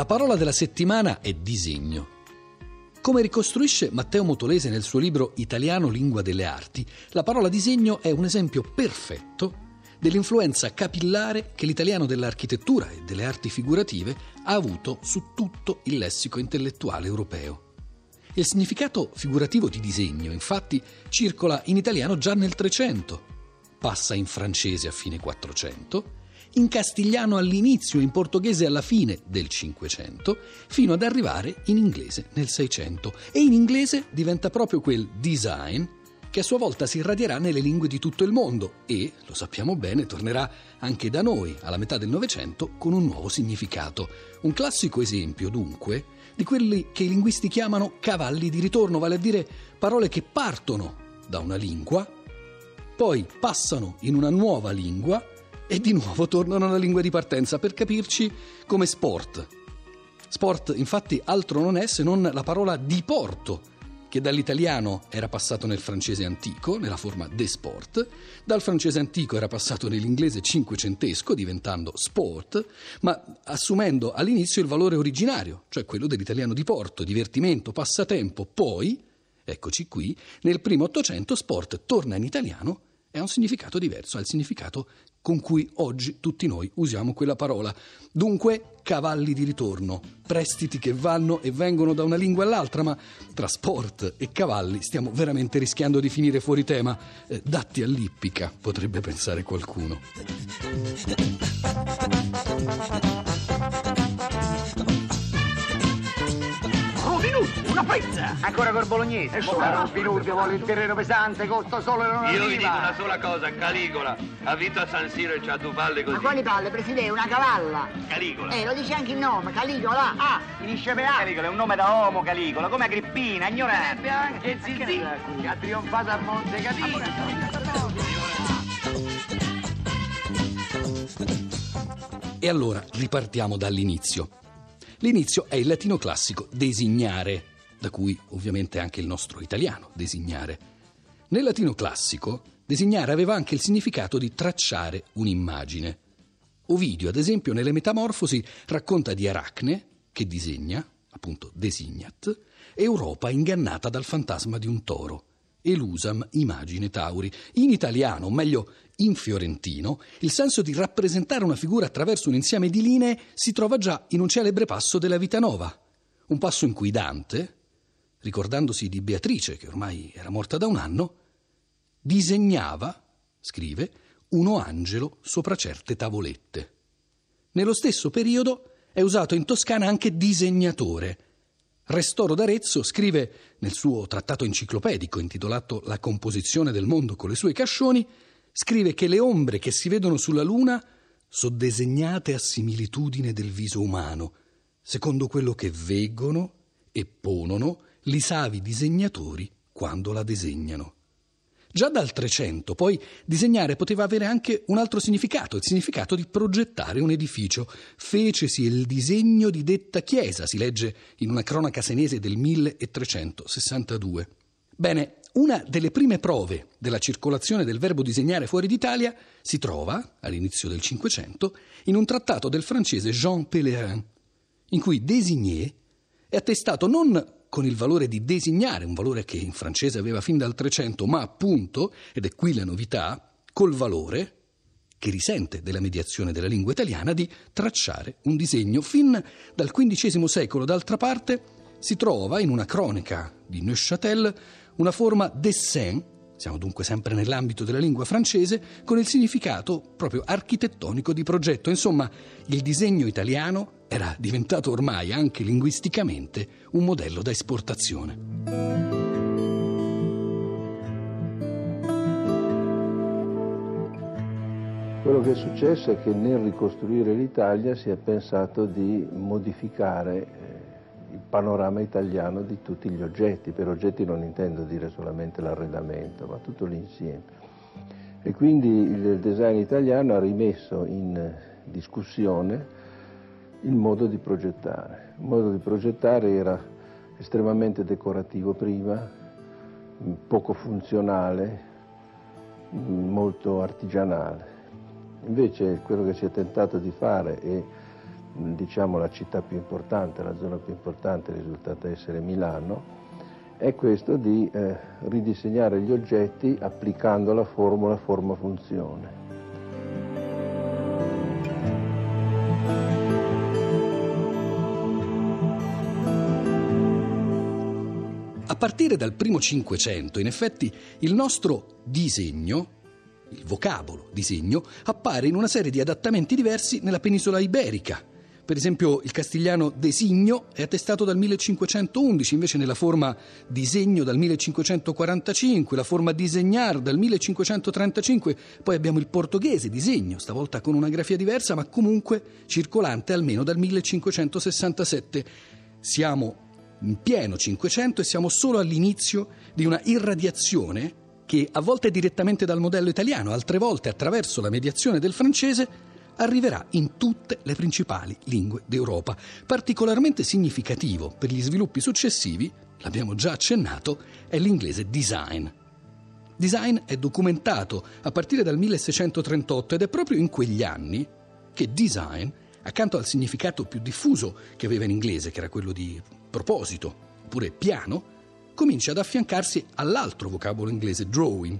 La parola della settimana è disegno. Come ricostruisce Matteo Motolese nel suo libro Italiano Lingua delle Arti, la parola disegno è un esempio perfetto dell'influenza capillare che l'italiano dell'architettura e delle arti figurative ha avuto su tutto il lessico intellettuale europeo. Il significato figurativo di disegno, infatti, circola in italiano già nel 300, passa in francese a fine 400, in castigliano all'inizio in portoghese alla fine del 500, fino ad arrivare in inglese nel 600. E in inglese diventa proprio quel design che a sua volta si irradierà nelle lingue di tutto il mondo e, lo sappiamo bene, tornerà anche da noi alla metà del Novecento con un nuovo significato. Un classico esempio, dunque, di quelli che i linguisti chiamano cavalli di ritorno, vale a dire parole che partono da una lingua, poi passano in una nuova lingua e di nuovo tornano alla lingua di partenza, per capirci come sport. Sport, infatti, altro non è se non la parola diporto, che dall'italiano era passato nel francese antico, nella forma de sport, dal francese antico era passato nell'inglese cinquecentesco, diventando sport, ma assumendo all'inizio il valore originario, cioè quello dell'italiano di porto, divertimento, passatempo. Poi, eccoci qui, nel primo Ottocento sport torna in italiano e ha un significato diverso, ha il significato con cui oggi tutti noi usiamo quella parola. Dunque, cavalli di ritorno, prestiti che vanno e vengono da una lingua all'altra, ma tra sport e cavalli stiamo veramente rischiando di finire fuori tema. Eh, datti all'ippica, potrebbe pensare qualcuno. Una pizza! Ancora col bolognese? E solo Spinurdio vuole il terreno pesante, costo solo non Io arriva. vi dico una sola cosa, Caligola ha vinto a San Siro e c'ha due palle così. Ma quali palle, Presidente? Una cavalla. Caligola. Eh, lo dice anche il nome, Caligola. Ah, finisce per A. Caligola è un nome da uomo, Caligola, come Agrippina, ignorante. Che zizi, che ha trionfato a Monte. E allora ripartiamo dall'inizio. L'inizio è il latino classico designare, da cui ovviamente anche il nostro italiano designare. Nel latino classico, designare aveva anche il significato di tracciare un'immagine. Ovidio, ad esempio, nelle Metamorfosi racconta di Aracne, che disegna, appunto designat, Europa ingannata dal fantasma di un toro. Elusam imagine tauri. In italiano, o meglio in fiorentino, il senso di rappresentare una figura attraverso un insieme di linee si trova già in un celebre passo della Vita Nova. Un passo in cui Dante, ricordandosi di Beatrice, che ormai era morta da un anno, disegnava, scrive, uno angelo sopra certe tavolette. Nello stesso periodo è usato in Toscana anche disegnatore. Restoro d'Arezzo scrive nel suo trattato enciclopedico intitolato La composizione del mondo con le sue cascioni, scrive che le ombre che si vedono sulla luna sono disegnate a similitudine del viso umano, secondo quello che veggono e ponono li savi disegnatori quando la disegnano. Già dal 300, poi, disegnare poteva avere anche un altro significato, il significato di progettare un edificio. Fecesi il disegno di detta chiesa, si legge in una cronaca senese del 1362. Bene, una delle prime prove della circolazione del verbo disegnare fuori d'Italia si trova, all'inizio del Cinquecento, in un trattato del francese Jean Pellerin, in cui désigner è attestato non con il valore di designare, un valore che in francese aveva fin dal 300, ma appunto, ed è qui la novità, col valore che risente della mediazione della lingua italiana di tracciare un disegno. Fin dal XV secolo, d'altra parte, si trova in una cronica di Neuchâtel una forma dessin, siamo dunque sempre nell'ambito della lingua francese, con il significato proprio architettonico di progetto. Insomma, il disegno italiano era diventato ormai anche linguisticamente un modello da esportazione. Quello che è successo è che nel ricostruire l'Italia si è pensato di modificare eh, il panorama italiano di tutti gli oggetti. Per oggetti non intendo dire solamente l'arredamento, ma tutto l'insieme. E quindi il design italiano ha rimesso in discussione il modo di progettare. Il modo di progettare era estremamente decorativo prima, poco funzionale, molto artigianale. Invece quello che si è tentato di fare è diciamo la città più importante, la zona più importante risultata essere Milano, è questo di eh, ridisegnare gli oggetti applicando la formula forma-funzione. Partire dal primo Cinquecento, in effetti, il nostro disegno, il vocabolo disegno, appare in una serie di adattamenti diversi nella penisola iberica, per esempio il castigliano designo è attestato dal 1511, invece nella forma disegno dal 1545, la forma disegnar dal 1535, poi abbiamo il portoghese disegno, stavolta con una grafia diversa, ma comunque circolante almeno dal 1567. Siamo in pieno Cinquecento e siamo solo all'inizio di una irradiazione che a volte direttamente dal modello italiano, altre volte attraverso la mediazione del francese arriverà in tutte le principali lingue d'Europa. Particolarmente significativo per gli sviluppi successivi, l'abbiamo già accennato, è l'inglese design. Design è documentato a partire dal 1638 ed è proprio in quegli anni che design, accanto al significato più diffuso che aveva in inglese, che era quello di proposito, oppure piano, comincia ad affiancarsi all'altro vocabolo inglese, drawing.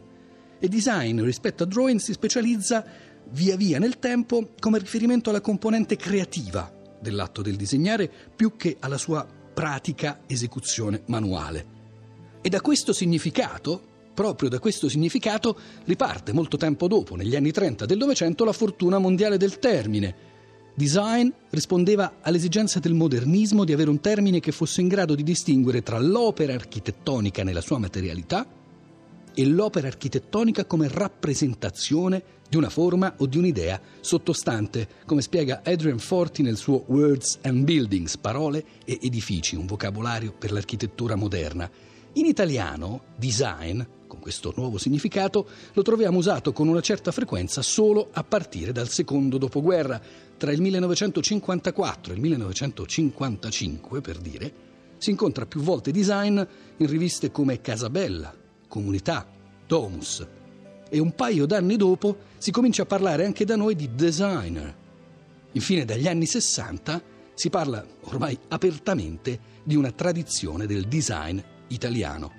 E design rispetto a drawing si specializza via via nel tempo come riferimento alla componente creativa dell'atto del disegnare più che alla sua pratica esecuzione manuale. E da questo significato, proprio da questo significato, riparte molto tempo dopo, negli anni 30 del Novecento, la fortuna mondiale del termine. Design rispondeva all'esigenza del modernismo di avere un termine che fosse in grado di distinguere tra l'opera architettonica nella sua materialità e l'opera architettonica come rappresentazione di una forma o di un'idea sottostante, come spiega Adrian Forti nel suo Words and Buildings, parole e edifici, un vocabolario per l'architettura moderna. In italiano, design, con questo nuovo significato, lo troviamo usato con una certa frequenza solo a partire dal secondo dopoguerra. Tra il 1954 e il 1955, per dire, si incontra più volte design in riviste come Casabella, Comunità, Domus, e un paio d'anni dopo si comincia a parlare anche da noi di designer. Infine, dagli anni 60 si parla ormai apertamente di una tradizione del design italiano.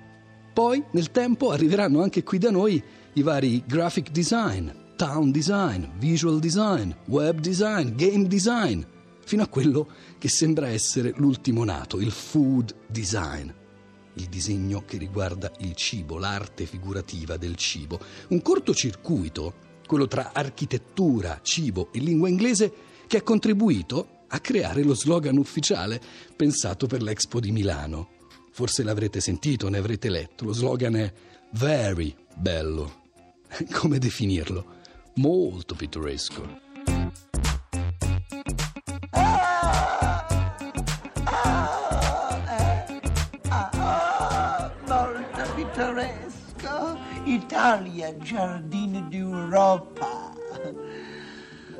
Poi, nel tempo, arriveranno anche qui da noi i vari graphic design, town design, visual design, web design, game design, fino a quello che sembra essere l'ultimo nato, il food design il disegno che riguarda il cibo, l'arte figurativa del cibo. Un cortocircuito, quello tra architettura, cibo e lingua inglese, che ha contribuito a creare lo slogan ufficiale pensato per l'Expo di Milano. Forse l'avrete sentito, ne avrete letto. Lo slogan è Very bello. Come definirlo? Molto pittoresco. pittoresco, Italia, giardino d'Europa,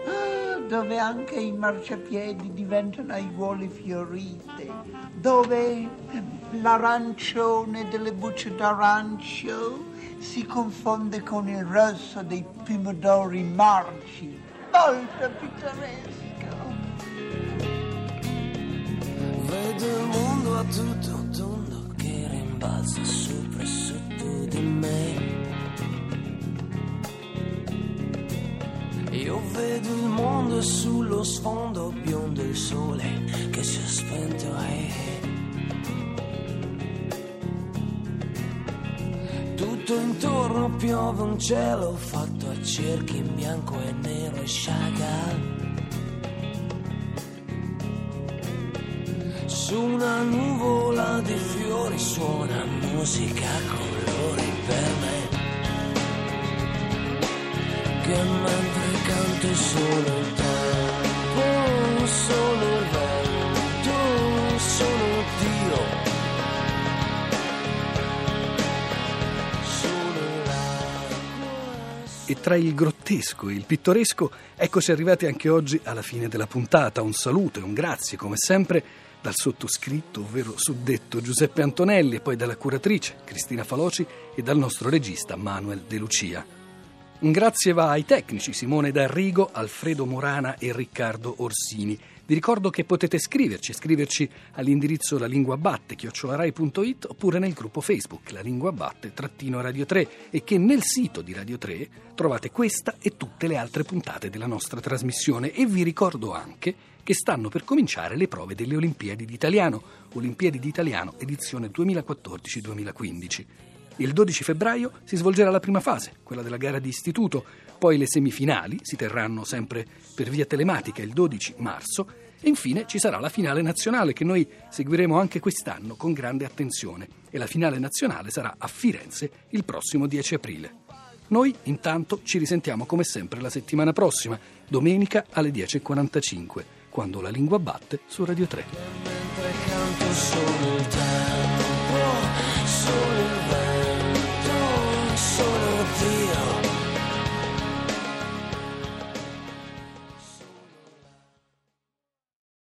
ah, dove anche i marciapiedi diventano aiuole fiorite, dove l'arancione delle bucce d'arancio si confonde con il rosso dei pomodori marci. Molto pittoresco. Vedo il mondo a tutto tondo che rimbalza sopra e sotto di me. Io vedo il mondo sullo sfondo biondo il sole che si è spento. Eh. Tutto intorno piove un cielo fatto a cerchi in bianco e nero e Chagall. Su una nuvola di fiori suona musica a colori per me. Che mentre canto solo il tempo, solo E tra il grottesco e il pittoresco, eccoci arrivati anche oggi alla fine della puntata. Un saluto e un grazie, come sempre, dal sottoscritto, ovvero suddetto Giuseppe Antonelli, e poi dalla curatrice Cristina Faloci e dal nostro regista Manuel De Lucia. Grazie va ai tecnici Simone D'Arrigo, Alfredo Morana e Riccardo Orsini. Vi ricordo che potete scriverci, scriverci all'indirizzo la lingua batte chiocciolarai.it oppure nel gruppo Facebook la lingua batte trattino Radio 3 e che nel sito di Radio 3 trovate questa e tutte le altre puntate della nostra trasmissione e vi ricordo anche che stanno per cominciare le prove delle Olimpiadi d'Italiano, Olimpiadi d'Italiano edizione 2014-2015. Il 12 febbraio si svolgerà la prima fase, quella della gara di istituto, poi le semifinali si terranno sempre per via telematica il 12 marzo e infine ci sarà la finale nazionale che noi seguiremo anche quest'anno con grande attenzione e la finale nazionale sarà a Firenze il prossimo 10 aprile. Noi intanto ci risentiamo come sempre la settimana prossima, domenica alle 10.45, quando la lingua batte su Radio 3.